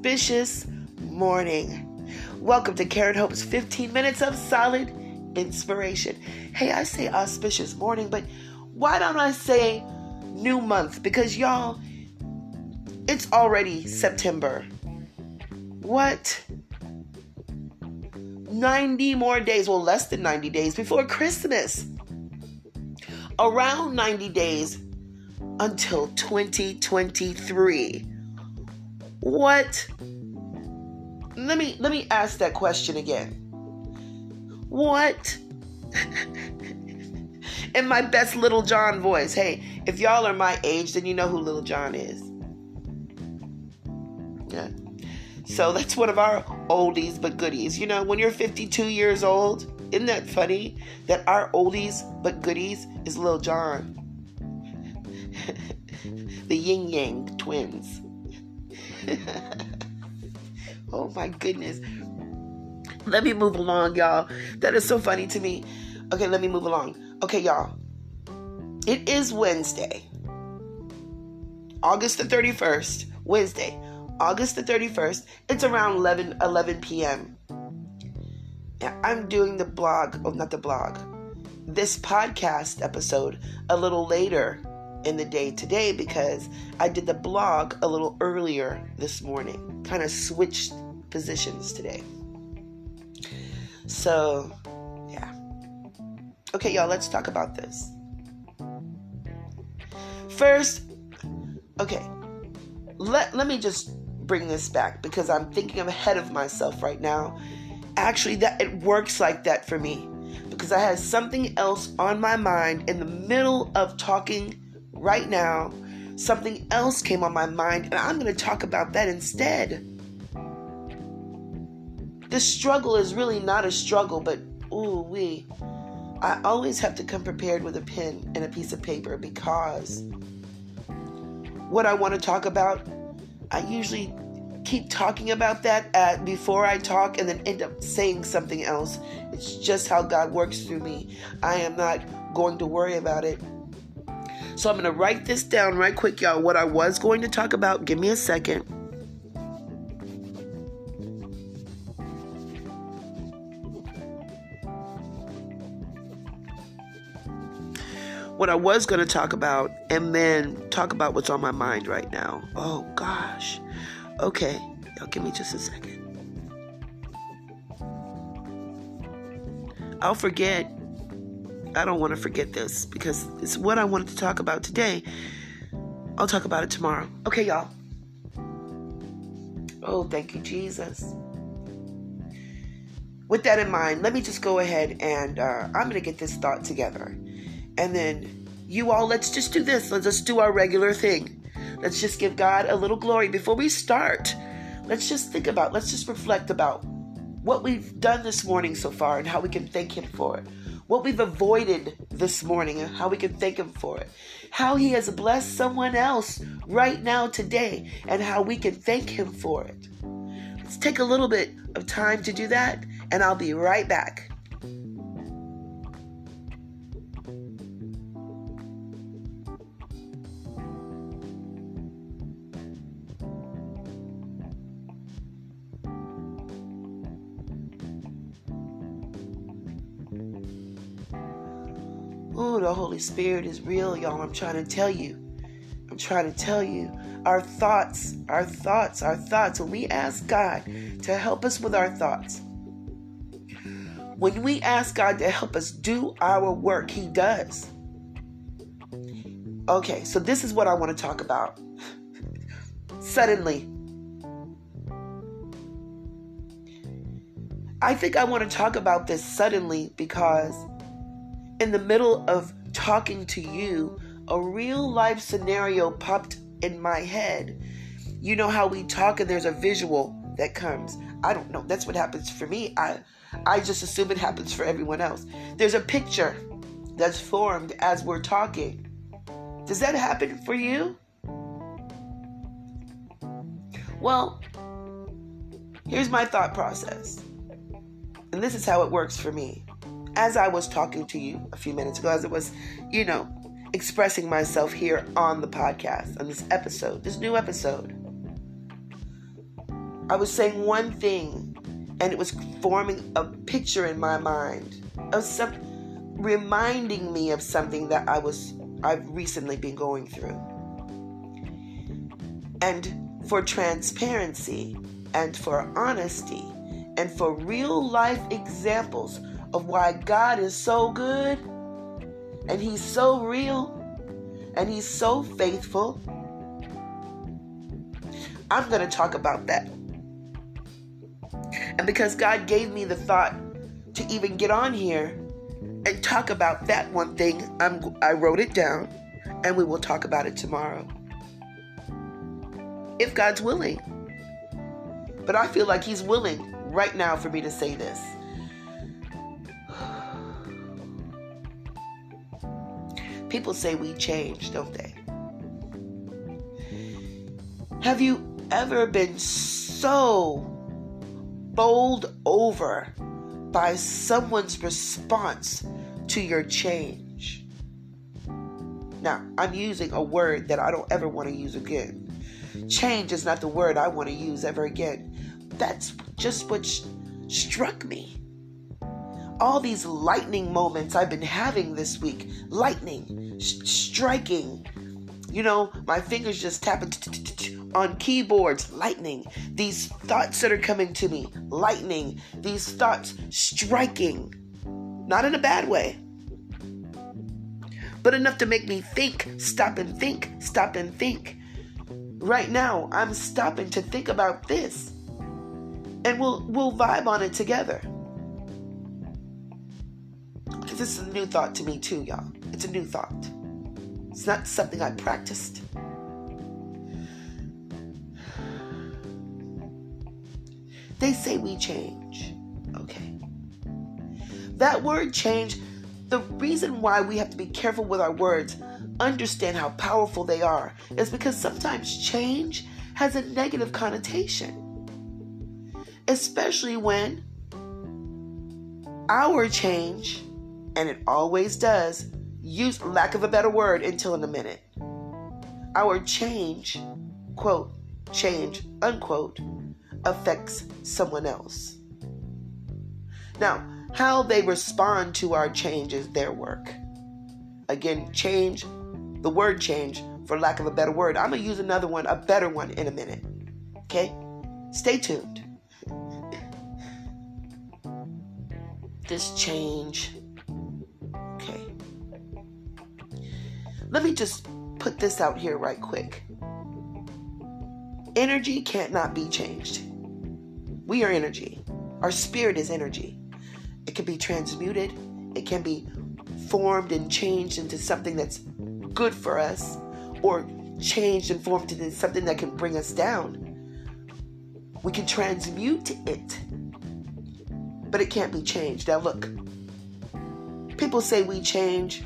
auspicious morning. Welcome to Karen Hope's 15 minutes of solid inspiration. Hey, I say auspicious morning, but why don't I say new month? Because y'all, it's already September. What? 90 more days, well, less than 90 days before Christmas. Around 90 days until 2023. What? Let me let me ask that question again. What? In my best Little John voice. Hey, if y'all are my age, then you know who Little John is. Yeah. So that's one of our oldies but goodies. You know, when you're 52 years old, isn't that funny that our oldies but goodies is Lil Jon? the Ying Yang Twins. oh my goodness. Let me move along, y'all. That is so funny to me. Okay, let me move along. Okay, y'all. It is Wednesday, August the 31st. Wednesday, August the 31st. It's around 11, 11 p.m. I'm doing the blog, oh, not the blog, this podcast episode a little later in the day today because I did the blog a little earlier this morning. Kind of switched positions today. So, yeah. Okay, y'all, let's talk about this. First, okay, let, let me just bring this back because I'm thinking I'm ahead of myself right now. Actually, that it works like that for me because I had something else on my mind in the middle of talking right now. Something else came on my mind, and I'm going to talk about that instead. The struggle is really not a struggle, but ooh, we. I always have to come prepared with a pen and a piece of paper because what I want to talk about, I usually keep talking about that at, before I talk and then end up saying something else. It's just how God works through me. I am not going to worry about it. So I'm going to write this down right quick, y'all. What I was going to talk about, give me a second. What I was going to talk about, and then talk about what's on my mind right now. Oh, gosh. Okay, y'all give me just a second. I'll forget. I don't want to forget this because it's what I wanted to talk about today. I'll talk about it tomorrow. Okay, y'all. Oh, thank you, Jesus. With that in mind, let me just go ahead and uh, I'm going to get this thought together. And then you all, let's just do this. Let's just do our regular thing. Let's just give God a little glory before we start. Let's just think about, let's just reflect about what we've done this morning so far and how we can thank Him for it. What we've avoided this morning and how we can thank Him for it. How He has blessed someone else right now today and how we can thank Him for it. Let's take a little bit of time to do that and I'll be right back. Spirit is real, y'all. I'm trying to tell you. I'm trying to tell you. Our thoughts, our thoughts, our thoughts. When we ask God to help us with our thoughts, when we ask God to help us do our work, He does. Okay, so this is what I want to talk about. Suddenly, I think I want to talk about this suddenly because in the middle of talking to you, a real life scenario popped in my head. You know how we talk and there's a visual that comes. I don't know. That's what happens for me. I I just assume it happens for everyone else. There's a picture that's formed as we're talking. Does that happen for you? Well, here's my thought process. And this is how it works for me as I was talking to you a few minutes ago, as it was, you know, expressing myself here on the podcast, on this episode, this new episode. I was saying one thing and it was forming a picture in my mind of some reminding me of something that I was I've recently been going through. And for transparency and for honesty and for real life examples of why God is so good and He's so real and He's so faithful. I'm going to talk about that. And because God gave me the thought to even get on here and talk about that one thing, I'm, I wrote it down and we will talk about it tomorrow. If God's willing. But I feel like He's willing right now for me to say this. People say we change, don't they? Have you ever been so bowled over by someone's response to your change? Now, I'm using a word that I don't ever want to use again. Change is not the word I want to use ever again. That's just what sh- struck me all these lightning moments I've been having this week. Lightning, sh- striking. You know, my fingers just tapping on keyboards. Lightning. These thoughts that are coming to me. Lightning. These thoughts striking. Not in a bad way, but enough to make me think. Stop and think. Stop and think. Right now, I'm stopping to think about this. And we'll we'll vibe on it together this is a new thought to me too, y'all. It's a new thought. It's not something I practiced. They say we change. Okay. That word change, the reason why we have to be careful with our words, understand how powerful they are, is because sometimes change has a negative connotation. Especially when our change and it always does, use lack of a better word until in a minute. Our change, quote, change, unquote, affects someone else. Now, how they respond to our change is their work. Again, change, the word change, for lack of a better word. I'm going to use another one, a better one, in a minute. Okay? Stay tuned. This change Let me just put this out here right quick. Energy can't not be changed. We are energy. Our spirit is energy. It can be transmuted, it can be formed and changed into something that's good for us, or changed and formed into something that can bring us down. We can transmute it, but it can't be changed. Now, look, people say we change.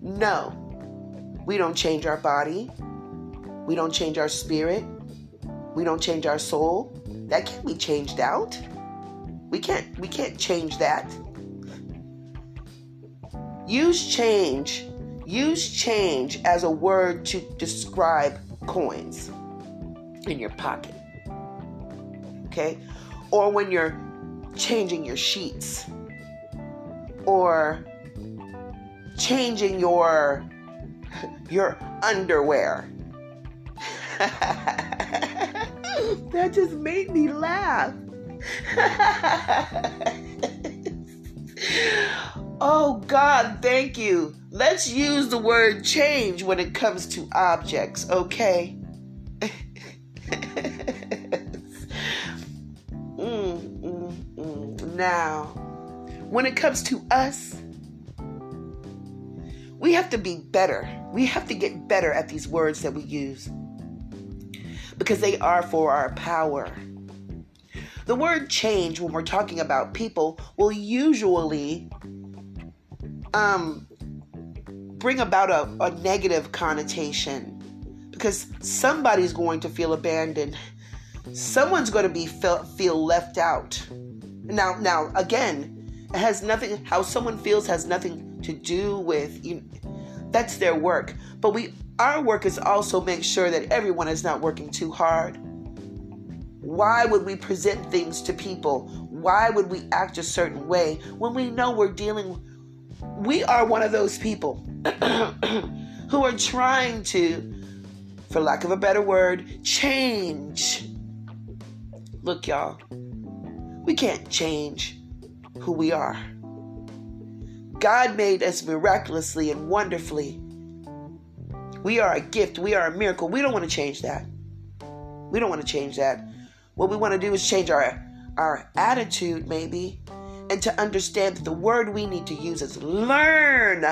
No, we don't change our body. We don't change our spirit. We don't change our soul. That can't be changed out. We can't we can't change that. Use change. Use change as a word to describe coins in your pocket. Okay? Or when you're changing your sheets or changing your your underwear. that just made me laugh. oh God, thank you. Let's use the word change when it comes to objects, okay? mm, mm, mm. Now, when it comes to us, we have to be better. We have to get better at these words that we use because they are for our power. The word change, when we're talking about people, will usually um, bring about a, a negative connotation because somebody's going to feel abandoned. Someone's going to be feel, feel left out. Now, now again, it has nothing. How someone feels has nothing to do with you that's their work but we our work is also make sure that everyone is not working too hard Why would we present things to people? Why would we act a certain way when we know we're dealing we are one of those people who are trying to for lack of a better word, change. Look, y'all, we can't change who we are. God made us miraculously and wonderfully. We are a gift. We are a miracle. We don't want to change that. We don't want to change that. What we want to do is change our our attitude maybe and to understand that the word we need to use is learn,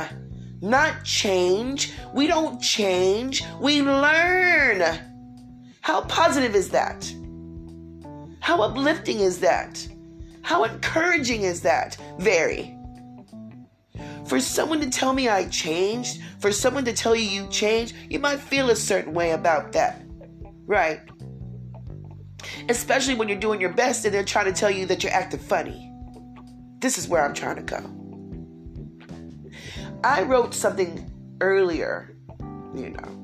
not change. We don't change, we learn. How positive is that? How uplifting is that? How encouraging is that? Very. For someone to tell me I changed, for someone to tell you you changed, you might feel a certain way about that. Right? Especially when you're doing your best and they're trying to tell you that you're acting funny. This is where I'm trying to go. I wrote something earlier, you know,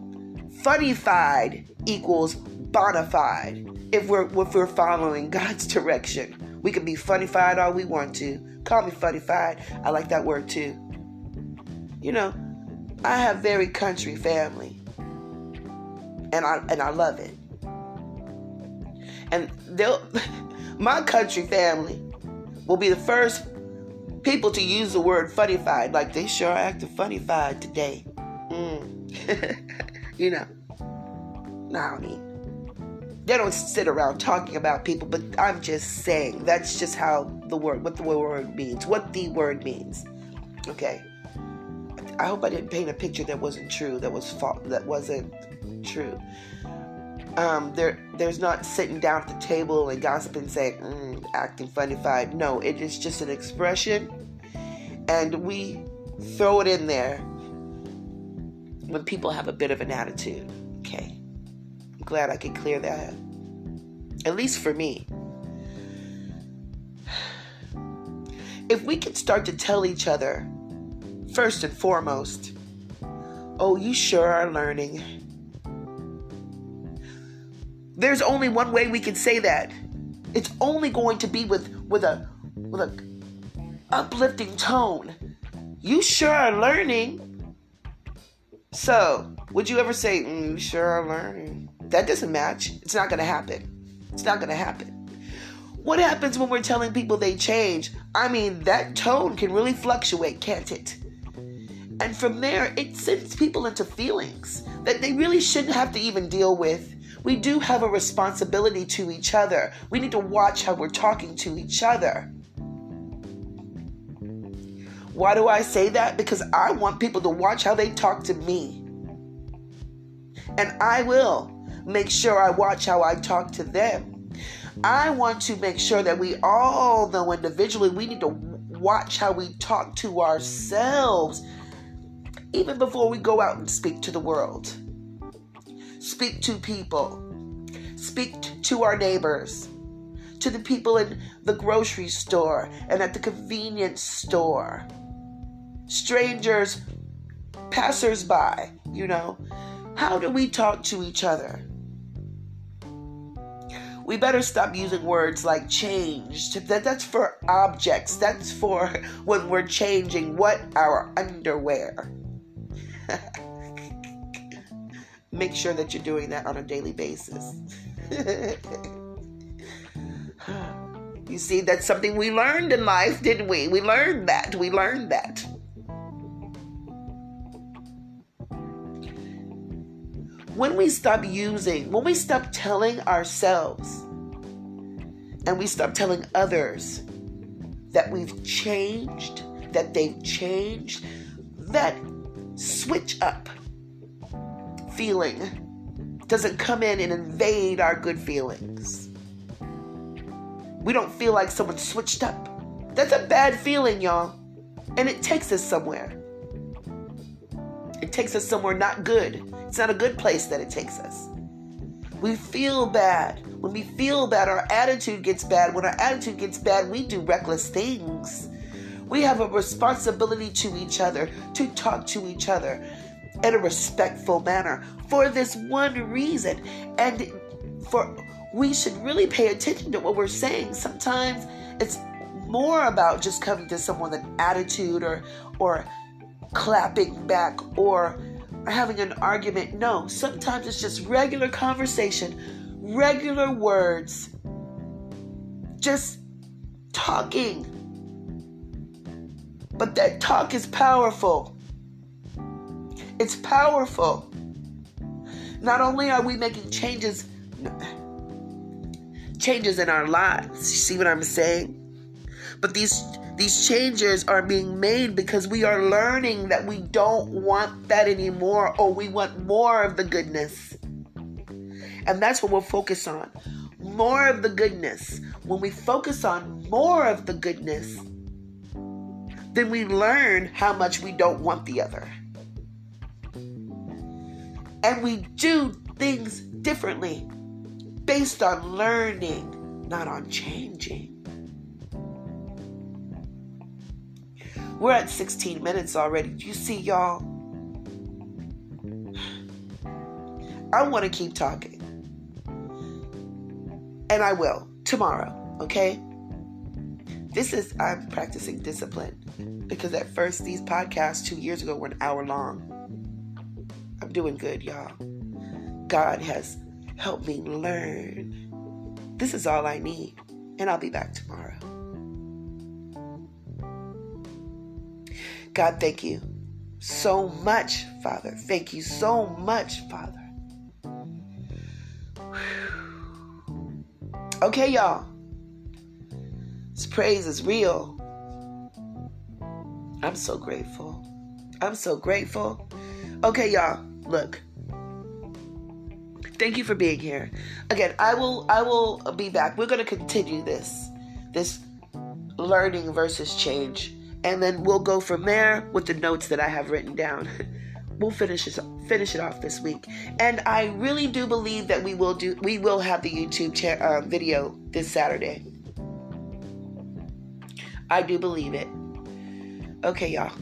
funnified equals bonafide if we're if we're following God's direction. We can be funnified all we want to. Call me funnified. I like that word too. You know, I have very country family. And I and I love it. And they'll my country family will be the first people to use the word funnified. Like they sure acted funnified today. Mm. you know. No, I mean they don't sit around talking about people, but I'm just saying that's just how the word, what the word means, what the word means. Okay. I hope I didn't paint a picture that wasn't true, that was fa- that wasn't true. Um, there, there's not sitting down at the table and gossiping, saying, mm, acting funnified. No, it is just an expression, and we throw it in there when people have a bit of an attitude. Okay, I'm glad I could clear that. up. At least for me. If we could start to tell each other, first and foremost, oh, you sure are learning there's only one way we can say that. It's only going to be with with a with a uplifting tone. You sure are learning. So, would you ever say, mm, "You sure are learning"? That doesn't match. It's not going to happen. It's not going to happen. What happens when we're telling people they change? I mean, that tone can really fluctuate, can't it? And from there, it sends people into feelings that they really shouldn't have to even deal with we do have a responsibility to each other. We need to watch how we're talking to each other. Why do I say that? Because I want people to watch how they talk to me. And I will make sure I watch how I talk to them. I want to make sure that we all know individually we need to watch how we talk to ourselves even before we go out and speak to the world. Speak to people. Speak to our neighbors, to the people in the grocery store and at the convenience store, strangers, passersby, you know. How do we talk to each other? We better stop using words like changed. That, that's for objects. That's for when we're changing what? Our underwear. make sure that you're doing that on a daily basis. you see, that's something we learned in life, didn't we? We learned that. We learned that. When we stop using, when we stop telling ourselves, and we stop telling others that we've changed, that they've changed, that switch up feeling doesn't come in and invade our good feelings. We don't feel like someone switched up. That's a bad feeling, y'all. And it takes us somewhere. It takes us somewhere not good. It's not a good place that it takes us. We feel bad. When we feel bad, our attitude gets bad. When our attitude gets bad, we do reckless things. We have a responsibility to each other to talk to each other, in a respectful manner for this one reason and for we should really pay attention to what we're saying. Sometimes it's more about just coming to someone with an attitude or or clapping back or having an argument. No, sometimes it's just regular conversation, regular words, just talking. But that talk is powerful. It's powerful. Not only are we making changes changes in our lives. You see what I'm saying? But these these changes are being made because we are learning that we don't want that anymore or we want more of the goodness. And that's what we'll focus on. More of the goodness. When we focus on more of the goodness, then we learn how much we don't want the other. And we do things differently based on learning, not on changing. We're at 16 minutes already. Do you see, y'all? I want to keep talking. And I will tomorrow, okay? This is, I'm practicing discipline because at first these podcasts two years ago were an hour long. I'm doing good, y'all. God has helped me learn. This is all I need, and I'll be back tomorrow. God, thank you so much, Father. Thank you so much, Father. Okay, y'all. This praise is real. I'm so grateful. I'm so grateful. Okay, y'all. Look. Thank you for being here. Again, I will I will be back. We're going to continue this this learning versus change and then we'll go from there with the notes that I have written down. we'll finish it finish it off this week, and I really do believe that we will do we will have the YouTube cha- uh, video this Saturday. I do believe it. Okay, y'all.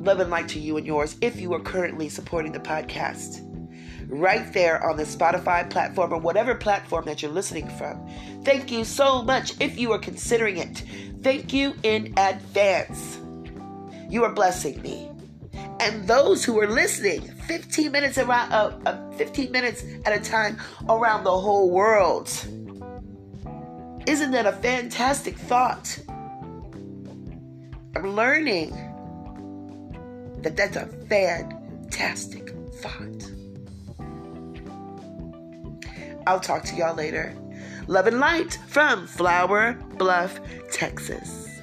Love and light to you and yours if you are currently supporting the podcast. Right there on the Spotify platform or whatever platform that you're listening from. Thank you so much if you are considering it. Thank you in advance. You are blessing me. And those who are listening 15 minutes around uh, uh, 15 minutes at a time around the whole world. Isn't that a fantastic thought? I'm learning that that's a fantastic thought. I'll talk to y'all later. Love and Light from Flour Bluff, Texas.